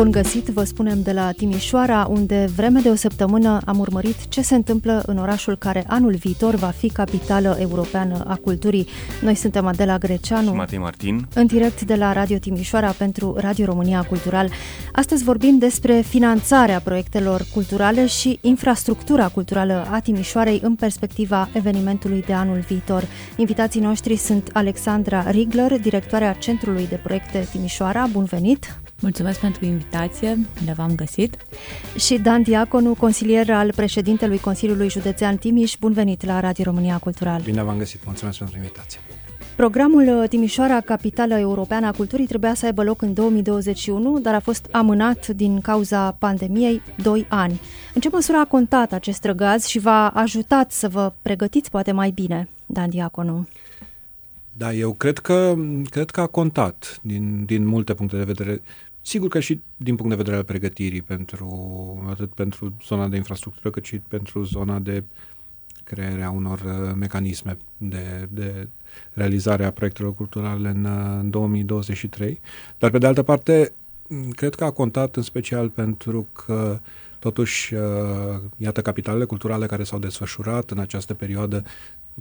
Bun găsit, vă spunem de la Timișoara, unde vreme de o săptămână am urmărit ce se întâmplă în orașul care anul viitor va fi capitală europeană a culturii. Noi suntem Adela Greceanu și Matei Martin, în direct de la Radio Timișoara pentru Radio România Cultural. Astăzi vorbim despre finanțarea proiectelor culturale și infrastructura culturală a Timișoarei în perspectiva evenimentului de anul viitor. Invitații noștri sunt Alexandra Rigler, directoarea Centrului de Proiecte Timișoara. Bun venit! Mulțumesc pentru invitație, ne v-am găsit. Și Dan Diaconu, consilier al președintelui Consiliului Județean Timiș, bun venit la Radio România Cultural. Bine v-am găsit, mulțumesc pentru invitație. Programul Timișoara, capitală europeană a culturii, trebuia să aibă loc în 2021, dar a fost amânat din cauza pandemiei 2 ani. În ce măsură a contat acest răgaz și v-a ajutat să vă pregătiți poate mai bine, Dan Diaconu? Da, eu cred că, cred că a contat din, din multe puncte de vedere. Sigur că și din punct de vedere al pregătirii, pentru, atât pentru zona de infrastructură, cât și pentru zona de crearea unor uh, mecanisme de, de realizare a proiectelor culturale în, uh, în 2023. Dar, pe de altă parte, cred că a contat în special pentru că Totuși, uh, iată, capitalele culturale care s-au desfășurat în această perioadă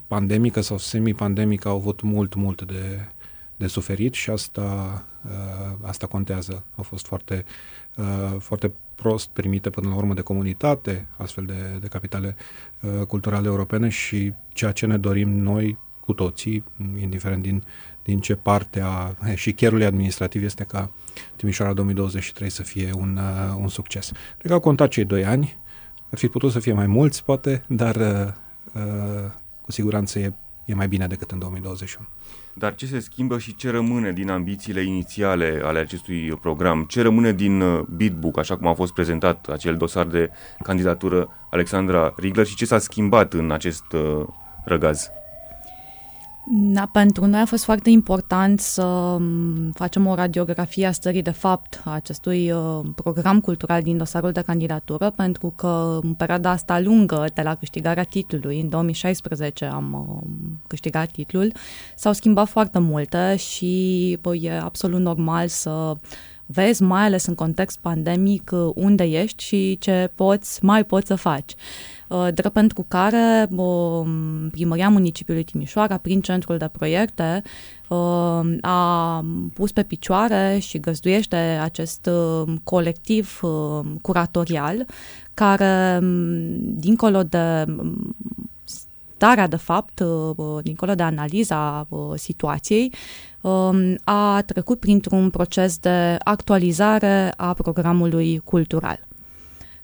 pandemică sau semi-pandemică au avut mult, mult de, de suferit și asta, uh, asta contează. Au fost foarte, uh, foarte prost primite până la urmă de comunitate, astfel de, de capitale uh, culturale europene și ceea ce ne dorim noi cu toții, indiferent din, din ce parte a și chierului administrativ este ca Timișoara 2023 să fie un, uh, un succes. Cred că au contat cei doi ani, ar fi putut să fie mai mulți, poate, dar uh, uh cu siguranță e, e mai bine decât în 2021. Dar ce se schimbă și ce rămâne din ambițiile inițiale ale acestui program? Ce rămâne din uh, Bitbook, așa cum a fost prezentat acel dosar de candidatură Alexandra Rigler și ce s-a schimbat în acest uh, răgaz? Da, pentru noi a fost foarte important să mm, facem o radiografie a stării de fapt a acestui uh, program cultural din dosarul de candidatură, pentru că în perioada asta lungă de la câștigarea titlului, în 2016 am uh, câștigat titlul, s-au schimbat foarte multe și bă, e absolut normal să vezi, mai ales în context pandemic, unde ești și ce poți, mai poți să faci. Uh, drept pentru care Primăria Municipiului Timișoara, prin Centrul de Proiecte, uh, a pus pe picioare și găzduiește acest uh, colectiv curatorial care, dincolo de starea de fapt, dincolo de analiza situației, um, a trecut printr-un proces de actualizare a programului cultural.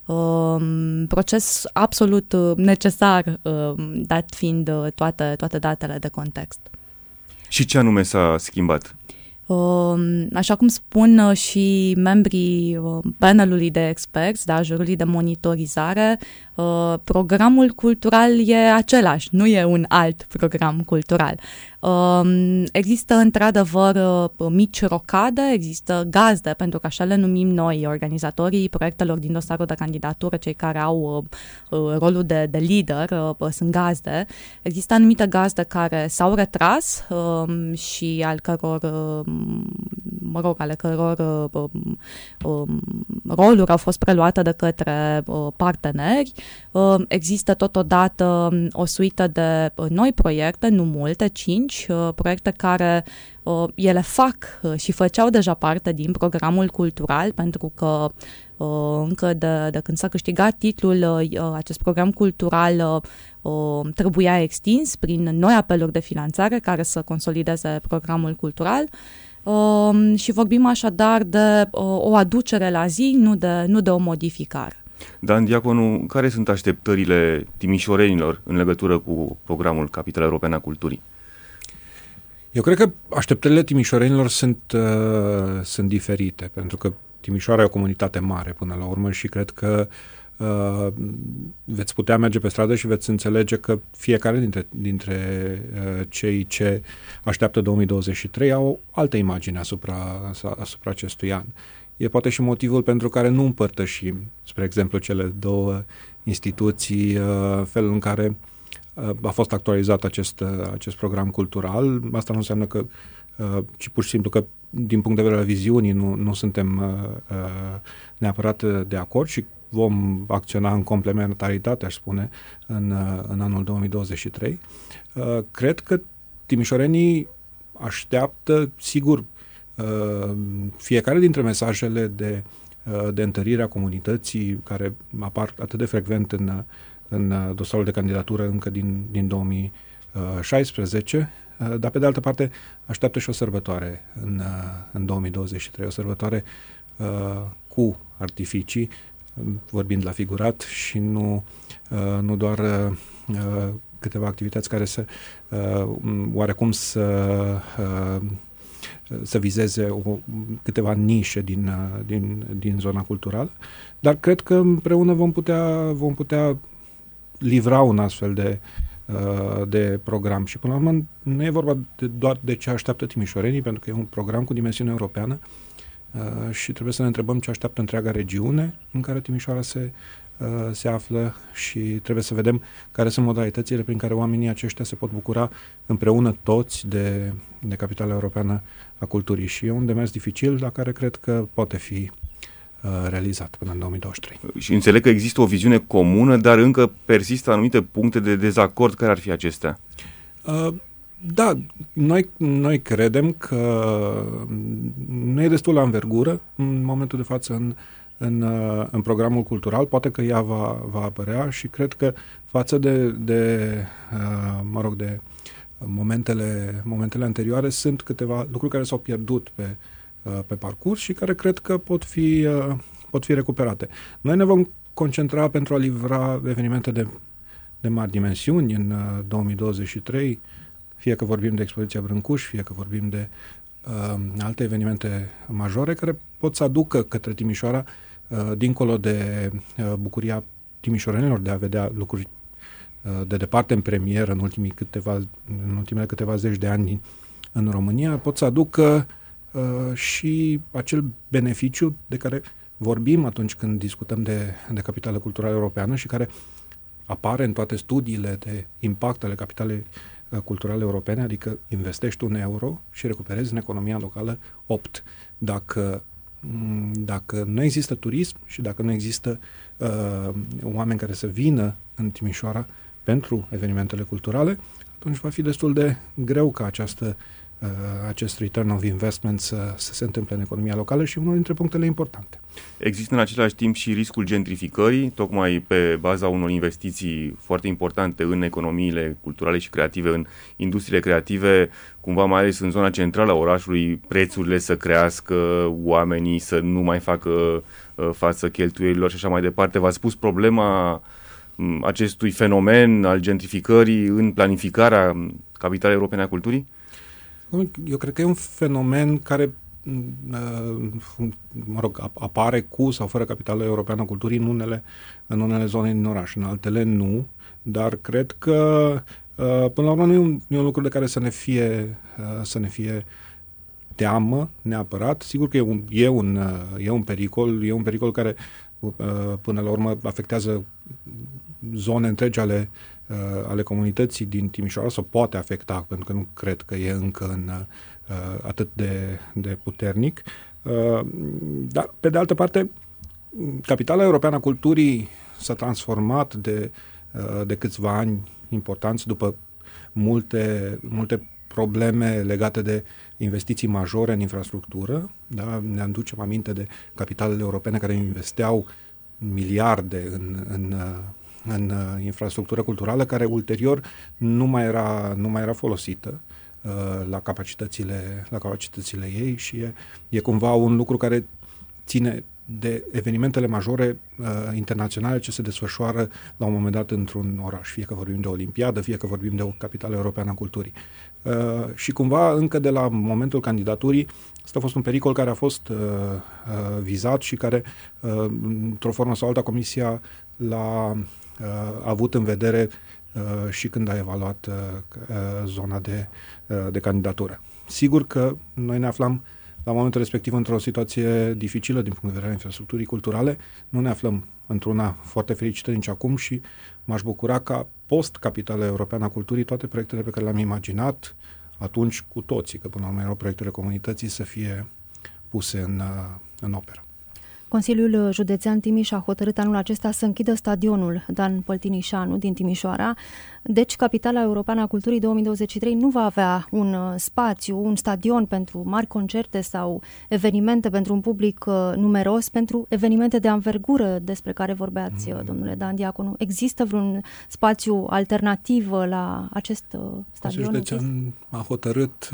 Um, proces absolut uh, necesar, um, dat fiind uh, toate, toate datele de context. Și ce anume s-a schimbat? Um, așa cum spun uh, și membrii panelului de experți, da, jurului de monitorizare, programul cultural e același, nu e un alt program cultural. Um, există într-adevăr uh, mici rocade, există gazde, pentru că așa le numim noi, organizatorii proiectelor din dosarul de candidatură, cei care au uh, uh, rolul de, de lider, sunt gazde. Există anumite gazde care s-au retras um, și al căror, mă rog, ale căror um, roluri au fost preluate de către parteneri. Există totodată o suită de noi proiecte, nu multe, cinci, uh, proiecte care uh, ele fac uh, și făceau deja parte din programul cultural, pentru că uh, încă de, de când s-a câștigat titlul, uh, acest program cultural uh, trebuia extins prin noi apeluri de finanțare care să consolideze programul cultural. Uh, și vorbim așadar de uh, o aducere la zi, nu de, nu de o modificare. Dan Diaconu, care sunt așteptările timișorenilor în legătură cu programul Capital European a Culturii? Eu cred că așteptările timișorenilor sunt, uh, sunt diferite, pentru că Timișoara e o comunitate mare până la urmă și cred că uh, veți putea merge pe stradă și veți înțelege că fiecare dintre, dintre uh, cei ce așteaptă 2023 au o altă imagine asupra, asupra acestui an. e poate și motivul pentru care nu împărtășim, spre exemplu, cele două instituții, felul în care a fost actualizat acest, acest program cultural. Asta nu înseamnă că, ci pur și simplu că din punct de vedere al viziunii nu, nu suntem neapărat de acord și vom acționa în complementaritate, aș spune, în, în anul 2023. Cred că timișorenii așteaptă, sigur, fiecare dintre mesajele de, de întărire a comunității care apar atât de frecvent în, în dosarul de candidatură încă din, din 2016, dar pe de altă parte așteaptă și o sărbătoare în, în 2023, o sărbătoare cu artificii, vorbind la figurat și nu, nu doar câteva activități care să oarecum să să vizeze o, câteva nișe din, din, din zona culturală, dar cred că împreună vom putea, vom putea livra un astfel de, de program. Și până la urmă nu e vorba de, doar de ce așteaptă timișorenii, pentru că e un program cu dimensiune europeană și trebuie să ne întrebăm ce așteaptă întreaga regiune în care Timișoara se, se află și trebuie să vedem care sunt modalitățile prin care oamenii aceștia se pot bucura împreună toți de, de capitala europeană a culturii. Și e un demers dificil, dar care cred că poate fi uh, realizat până în 2023. Și înțeleg că există o viziune comună, dar încă persistă anumite puncte de dezacord. Care ar fi acestea? Uh, da, noi, noi credem că nu e destul la învergură în momentul de față în, în, uh, în programul cultural. Poate că ea va, va apărea și cred că față de, de mă rog, de momentele, momentele anterioare, sunt câteva lucruri care s-au pierdut pe, uh, pe parcurs și care cred că pot fi, uh, pot fi recuperate. Noi ne vom concentra pentru a livra evenimente de, de mari dimensiuni în 2023, uh, fie că vorbim de expoziția Brâncuș, fie că vorbim de uh, alte evenimente majore care pot să aducă către Timișoara, uh, dincolo de uh, bucuria timișorenilor de a vedea lucruri Uh, de departe în premieră în, ultimii câteva, în ultimele câteva zeci de ani în România, pot să aducă uh, și acel beneficiu de care vorbim atunci când discutăm de, de capitală culturală europeană și care apare în toate studiile de impact ale capitalei uh, culturale europene, adică investești un euro și recuperezi în economia locală 8. Dacă, mm, dacă nu există turism și dacă nu există uh, oameni care să vină în Timișoara pentru evenimentele culturale, atunci va fi destul de greu ca această, uh, acest return of investment să, să se întâmple în economia locală și unul dintre punctele importante. Există în același timp și riscul gentrificării, tocmai pe baza unor investiții foarte importante în economiile culturale și creative, în industriile creative, cumva mai ales în zona centrală a orașului, prețurile să crească, oamenii să nu mai facă uh, față cheltuielilor și așa mai departe. V-ați spus problema uh, acestui fenomen al gentrificării în planificarea capitalei europene a culturii? Eu cred că e un fenomen care mă rog, apare cu sau fără capitală europeană a culturii în unele, în unele zone din oraș, în altele nu, dar cred că până la urmă nu e un, e un lucru de care să ne fie, să ne fie teamă neapărat. Sigur că e un, e un, e un pericol, e un pericol care până la urmă afectează zone întregi ale, uh, ale comunității din Timișoara sau poate afecta, pentru că nu cred că e încă în, uh, atât de, de puternic. Uh, dar, pe de altă parte, capitala europeană a culturii s-a transformat de, uh, de câțiva ani importanți după multe, multe probleme legate de investiții majore în infrastructură. Da? Ne aducem aminte de capitalele europene care investeau miliarde în, în, în uh, infrastructură culturală care ulterior nu mai era, nu mai era folosită uh, la capacitățile, la capacitățile ei și e, e cumva un lucru care ține de evenimentele majore uh, internaționale ce se desfășoară la un moment dat într-un oraș, fie că vorbim de o olimpiadă, fie că vorbim de o capitală europeană a culturii. Uh, și cumva încă de la momentul candidaturii asta a fost un pericol care a fost uh, uh, vizat și care uh, într-o formă sau alta Comisia l-a uh, avut în vedere uh, și când a evaluat uh, uh, zona de, uh, de candidatură. Sigur că noi ne aflam la momentul respectiv într-o situație dificilă din punct de vedere al infrastructurii culturale. Nu ne aflăm într-una foarte fericită nici acum și m-aș bucura ca post-Capitală Europeană a Culturii toate proiectele pe care le-am imaginat atunci cu toții, că până la urmă erau proiectele comunității, să fie puse în, în operă. Consiliul Județean Timiș a hotărât anul acesta să închidă stadionul Dan Păltinișanu din Timișoara. Deci, Capitala Europeană a Culturii 2023 nu va avea un uh, spațiu, un stadion pentru mari concerte sau evenimente pentru un public uh, numeros, pentru evenimente de anvergură despre care vorbeați, mm. domnule Dan Diaconu. Există vreun spațiu alternativ la acest stadion? Consiliul Județean a hotărât,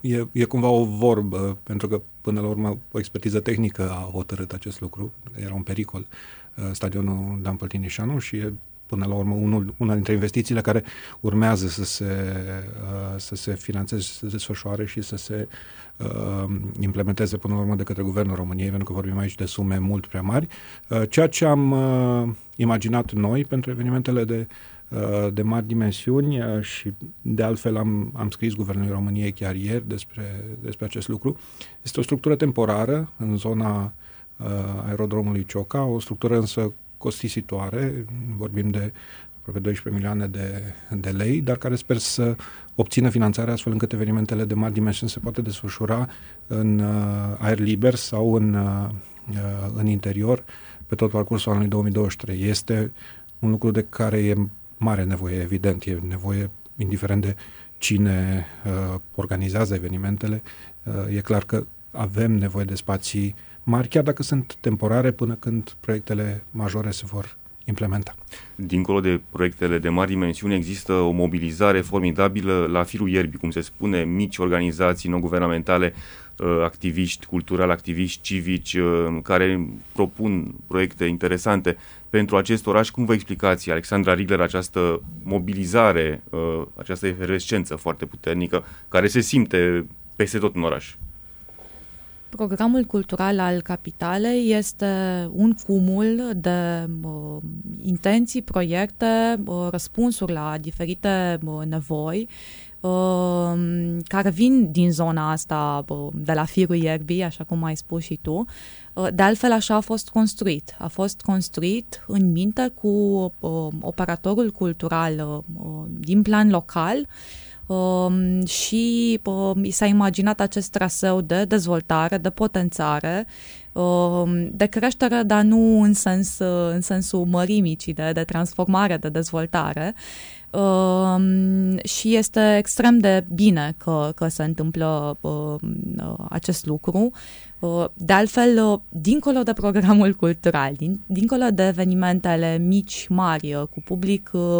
e, e cumva o vorbă, pentru că până la urmă o expertiză tehnică a hotărât acest lucru, era un pericol stadionul Dan Păltinișanu și e până la urmă unul, una dintre investițiile care urmează să se, uh, să se finanțeze, să se desfășoare și să se uh, implementeze până la urmă de către Guvernul României, pentru că vorbim aici de sume mult prea mari. Uh, ceea ce am uh, imaginat noi pentru evenimentele de uh, de mari dimensiuni uh, și de altfel am, am scris Guvernului României chiar ieri despre, despre acest lucru. Este o structură temporară în zona uh, aerodromului Cioca, o structură însă costisitoare, vorbim de aproape 12 milioane de, de lei, dar care sper să obțină finanțare astfel încât evenimentele de mari dimensiuni se poate desfășura în uh, aer liber sau în, uh, în interior pe tot parcursul anului 2023. Este un lucru de care e mare nevoie, evident, e nevoie indiferent de cine uh, organizează evenimentele, uh, e clar că avem nevoie de spații mari, chiar dacă sunt temporare până când proiectele majore se vor implementa. Dincolo de proiectele de mari dimensiuni, există o mobilizare formidabilă la firul ierbii, cum se spune, mici organizații non-guvernamentale, uh, activiști culturali, activiști civici, uh, care propun proiecte interesante pentru acest oraș. Cum vă explicați, Alexandra Rigler, această mobilizare, uh, această efervescență foarte puternică, care se simte peste tot în oraș? Programul cultural al capitalei este un cumul de uh, intenții, proiecte, uh, răspunsuri la diferite uh, nevoi uh, care vin din zona asta uh, de la firul ierbii, așa cum ai spus și tu. Uh, de altfel, așa a fost construit. A fost construit în minte cu operatorul cultural din plan local, uh, Um, și um, s-a imaginat acest traseu de dezvoltare, de potențare, um, de creștere, dar nu în, sens, în sensul mărimii, ci de, de transformare, de dezvoltare. Uh, și este extrem de bine că, că se întâmplă uh, acest lucru. Uh, de altfel, uh, dincolo de programul cultural, din, dincolo de evenimentele mici, mari, uh, cu public uh,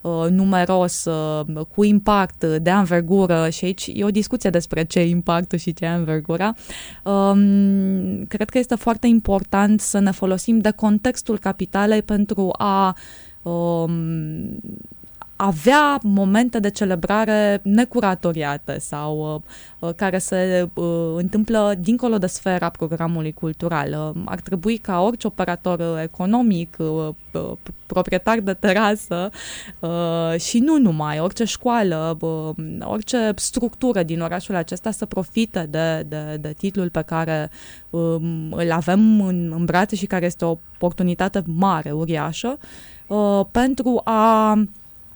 uh, numeros, uh, cu impact de anvergură, și aici e o discuție despre ce impact și ce anvergura, uh, cred că este foarte important să ne folosim de contextul capitalei pentru a uh, avea momente de celebrare necuratoriate sau uh, uh, care se uh, întâmplă dincolo de sfera programului cultural. Uh, ar trebui ca orice operator economic, uh, uh proprietar de terasă uh, și nu numai, orice școală, uh, orice structură din orașul acesta să profite de, de, de titlul pe care uh, îl avem în, în brațe și care este o oportunitate mare, uriașă, uh, pentru a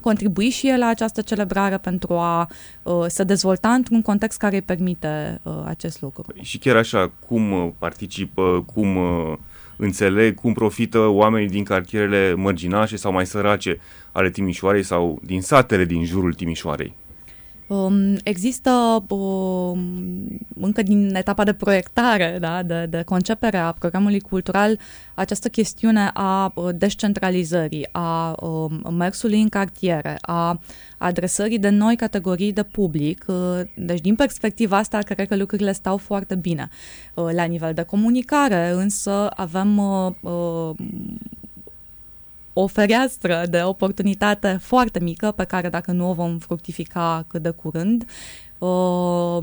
contribui și el la această celebrare pentru a uh, se dezvolta într-un context care îi permite uh, acest lucru. Și chiar așa, cum uh, participă, cum uh, înțeleg, cum profită oamenii din cartierele mărginașe sau mai sărace ale Timișoarei sau din satele din jurul Timișoarei? Um, există um, încă din etapa de proiectare, da, de, de concepere a programului cultural, această chestiune a uh, descentralizării, a um, mersului în cartiere, a adresării de noi categorii de public. Uh, deci, din perspectiva asta, cred că lucrurile stau foarte bine. Uh, la nivel de comunicare, însă, avem o fereastră de oportunitate foarte mică pe care dacă nu o vom fructifica cât de curând, Uh,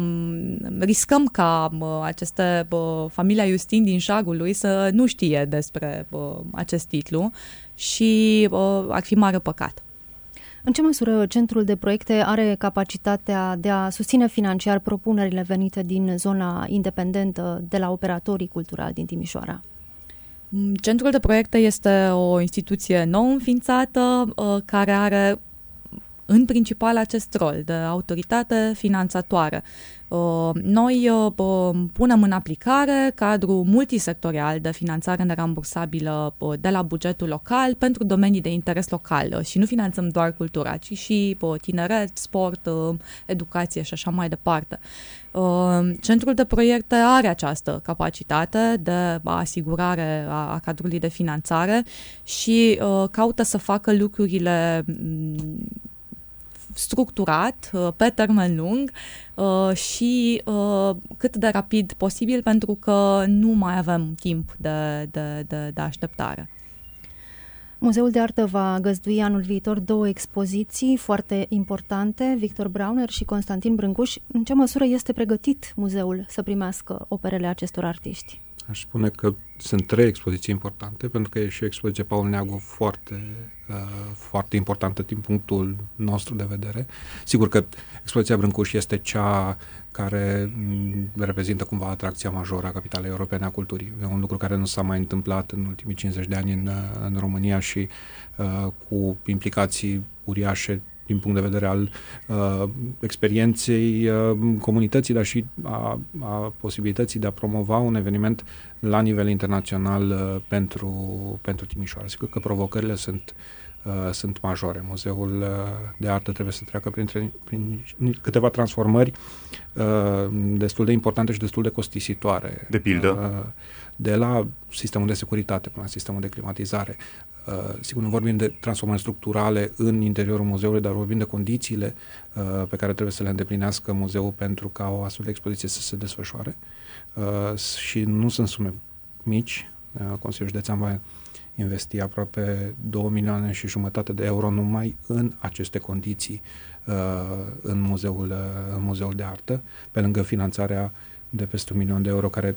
riscăm ca uh, aceste uh, familia Justin din Șagului să nu știe despre uh, acest titlu și uh, ar fi mare păcat. În ce măsură centrul de proiecte are capacitatea de a susține financiar propunerile venite din zona independentă de la operatorii culturali din Timișoara? Mm, centrul de proiecte este o instituție nou înființată uh, care are în principal acest rol de autoritate finanțatoare. Uh, noi uh, punem în aplicare cadrul multisectorial de finanțare nerambursabilă de la bugetul local pentru domenii de interes local și nu finanțăm doar cultura, ci și tineret, sport, educație și așa mai departe. Centrul de proiecte are această capacitate de asigurare a, cadrului de finanțare și caută să facă lucrurile structurat, uh, pe termen lung uh, și uh, cât de rapid posibil pentru că nu mai avem timp de, de, de, de așteptare. Muzeul de Artă va găzdui anul viitor două expoziții foarte importante, Victor Brauner și Constantin Brâncuș. În ce măsură este pregătit muzeul să primească operele acestor artiști? Aș spune că sunt trei expoziții importante, pentru că e și o expoziție Paul Neagu foarte, uh, foarte importantă din punctul nostru de vedere. Sigur că expoziția Brâncuș este cea care mm, reprezintă cumva atracția majoră a capitalei europene a culturii. E un lucru care nu s-a mai întâmplat în ultimii 50 de ani în, în România și uh, cu implicații uriașe din punct de vedere al uh, experienței uh, comunității, dar și a, a posibilității de a promova un eveniment la nivel internațional uh, pentru, pentru Timișoara. Sigur că provocările sunt uh, sunt majore. Muzeul uh, de artă trebuie să treacă printre, prin câteva transformări uh, destul de importante și destul de costisitoare. De pildă? Uh, de la sistemul de securitate până la sistemul de climatizare. Uh, sigur, nu vorbim de transformări structurale în interiorul muzeului, dar vorbim de condițiile uh, pe care trebuie să le îndeplinească muzeul pentru ca o astfel de expoziție să se desfășoare. Uh, și nu sunt sume mici. Uh, Consiliul Județean va investi aproape 2 milioane și jumătate de euro numai în aceste condiții uh, în, muzeul, uh, în muzeul de artă, pe lângă finanțarea de peste un milion de euro care uh,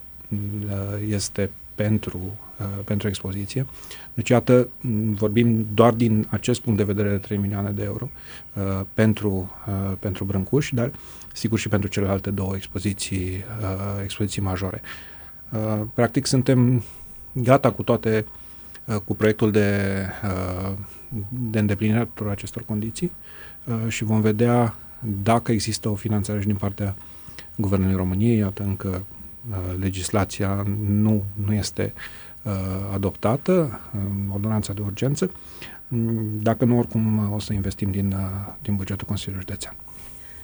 este pentru, uh, pentru expoziție. Deci, iată, vorbim doar din acest punct de vedere de 3 milioane de euro uh, pentru, uh, pentru Brâncuș, dar sigur și pentru celelalte două expoziții, uh, expoziții majore. Uh, practic, suntem gata cu toate, uh, cu proiectul de, uh, de îndeplinire a tuturor acestor condiții uh, și vom vedea dacă există o finanțare și din partea Guvernului României, iată încă Uh, legislația nu, nu este uh, adoptată, ordonanța de urgență. Mm, dacă nu, oricum o să investim din, uh, din bugetul Consiliului Județean.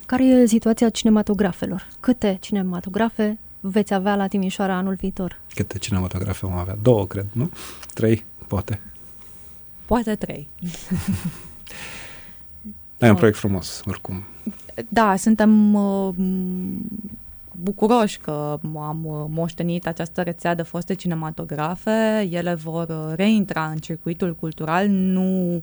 Care e situația cinematografelor? Câte cinematografe veți avea la Timișoara anul viitor? Câte cinematografe vom avea? Două, cred, nu? Trei, poate. Poate trei. E un proiect frumos, oricum. Da, suntem uh, bucuroși că am uh, moștenit această rețea de foste cinematografe. Ele vor uh, reintra în circuitul cultural, nu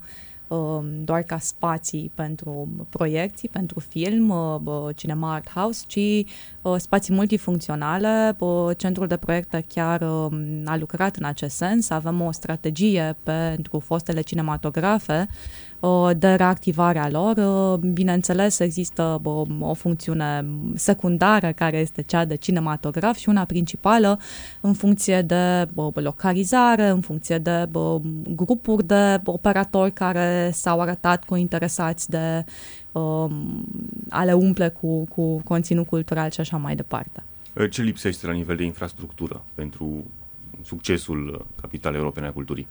um, doar ca spații pentru proiecții, pentru film, uh, cinema art house, ci spații multifuncționale. Centrul de proiecte chiar um, a lucrat în acest sens. Avem o strategie pentru fostele cinematografe de reactivare a lor. Bineînțeles, există o funcțiune secundară care este cea de cinematograf și una principală în funcție de localizare, în funcție de grupuri de operatori care s-au arătat cu interesați de a le umple cu, cu conținut cultural și așa mai departe. Ce lipsește la nivel de infrastructură pentru succesul Capitalei Europene a Culturii?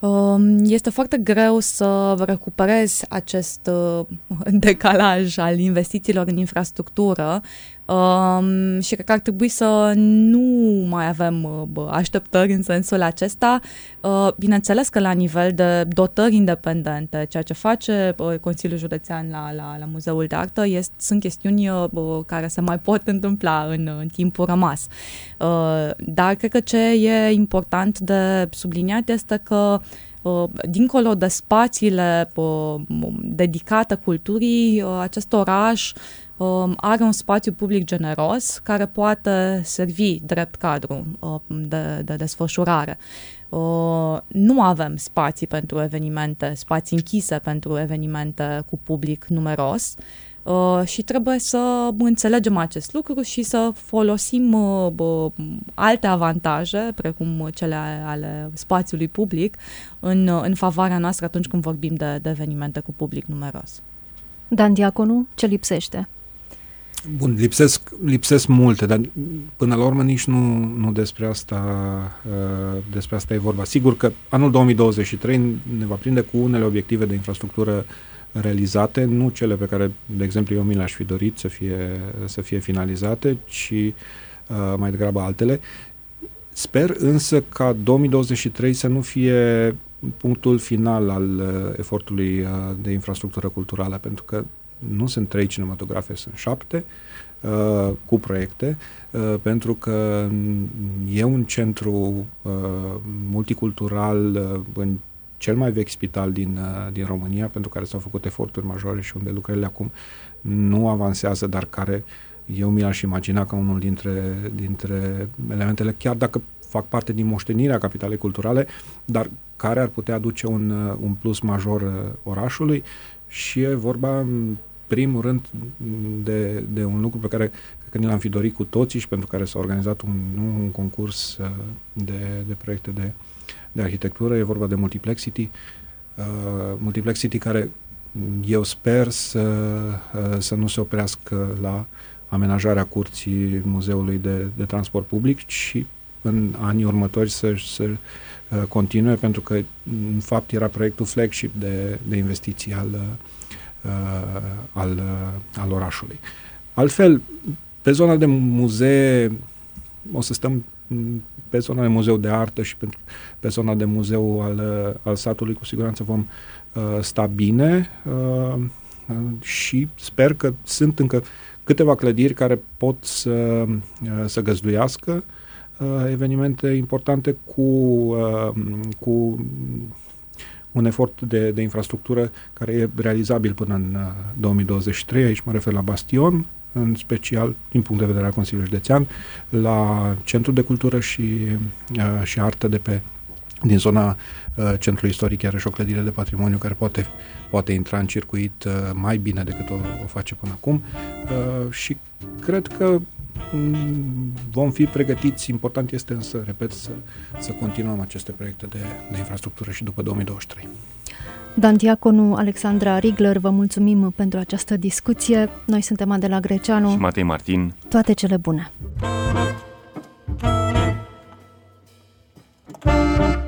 Um, este foarte greu să recuperezi acest uh, decalaj al investițiilor în infrastructură um, și cred că ar trebui să nu mai avem uh, așteptări în sensul acesta. Uh, bineînțeles că la nivel de dotări independente, ceea ce face Consiliul Județean la, la, la Muzeul de Artă este, sunt chestiuni care se mai pot întâmpla în, în timpul rămas. Dar cred că ce e important de subliniat este că Uh, dincolo de spațiile uh, dedicate culturii, uh, acest oraș um, are un spațiu public generos care poate servi drept cadru uh, de, de desfășurare. Uh, nu avem spații pentru evenimente, spații închise pentru evenimente cu public numeros. Uh, și trebuie să înțelegem acest lucru și să folosim uh, alte avantaje, precum cele ale spațiului public, în, în favoarea noastră atunci când vorbim de, de evenimente cu public numeros. Dan Diaconu, ce lipsește? Bun, lipsesc, lipsesc multe, dar până la urmă nici nu, nu despre, asta, uh, despre asta e vorba. Sigur că anul 2023 ne va prinde cu unele obiective de infrastructură realizate, nu cele pe care, de exemplu, eu mi le-aș fi dorit să fie, să fie finalizate, ci uh, mai degrabă altele. Sper însă ca 2023 să nu fie punctul final al uh, efortului uh, de infrastructură culturală, pentru că nu sunt trei cinematografe, sunt șapte uh, cu proiecte, uh, pentru că e un centru uh, multicultural uh, în cel mai vechi spital din, uh, din România, pentru care s-au făcut eforturi majore și unde lucrările acum nu avansează, dar care eu mi l-aș imagina ca unul dintre, dintre elementele, chiar dacă fac parte din moștenirea capitalei culturale, dar care ar putea aduce un, uh, un plus major uh, orașului. Și e vorba în primul rând de, de un lucru pe care cred că ne l-am fi dorit cu toții și pentru care s-a organizat un, un concurs de, de proiecte de, de arhitectură, e vorba de Multiplexity. Uh, Multiplexity care eu sper să, uh, să nu se oprească la amenajarea curții Muzeului de, de Transport Public, ci în anii următori să, să uh, continue, pentru că în fapt era proiectul flagship de, de investiții al, uh, al, uh, al orașului. Altfel, pe zona de muzee o să stăm pe zona de muzeu de artă și pentru, pe zona de muzeu al, al satului, cu siguranță vom uh, sta bine uh, și sper că sunt încă câteva clădiri care pot să, uh, să găzduiască uh, evenimente importante cu, uh, cu un efort de, de infrastructură care e realizabil până în 2023. Uh, Aici mă refer la Bastion, în special din punct de vedere al Consiliului Județean, la Centrul de Cultură și, uh, și Artă de pe din zona uh, centrului istoric, iarăși o clădire de patrimoniu care poate, poate intra în circuit uh, mai bine decât o, o face până acum uh, și cred că mm, Mm, vom fi pregătiți. Important este însă, repet, să, să continuăm aceste proiecte de, de infrastructură și după 2023. Dan Diaconu, Alexandra Rigler, vă mulțumim pentru această discuție. Noi suntem Adela Greceanu și Matei Martin. Toate cele bune! Thank you.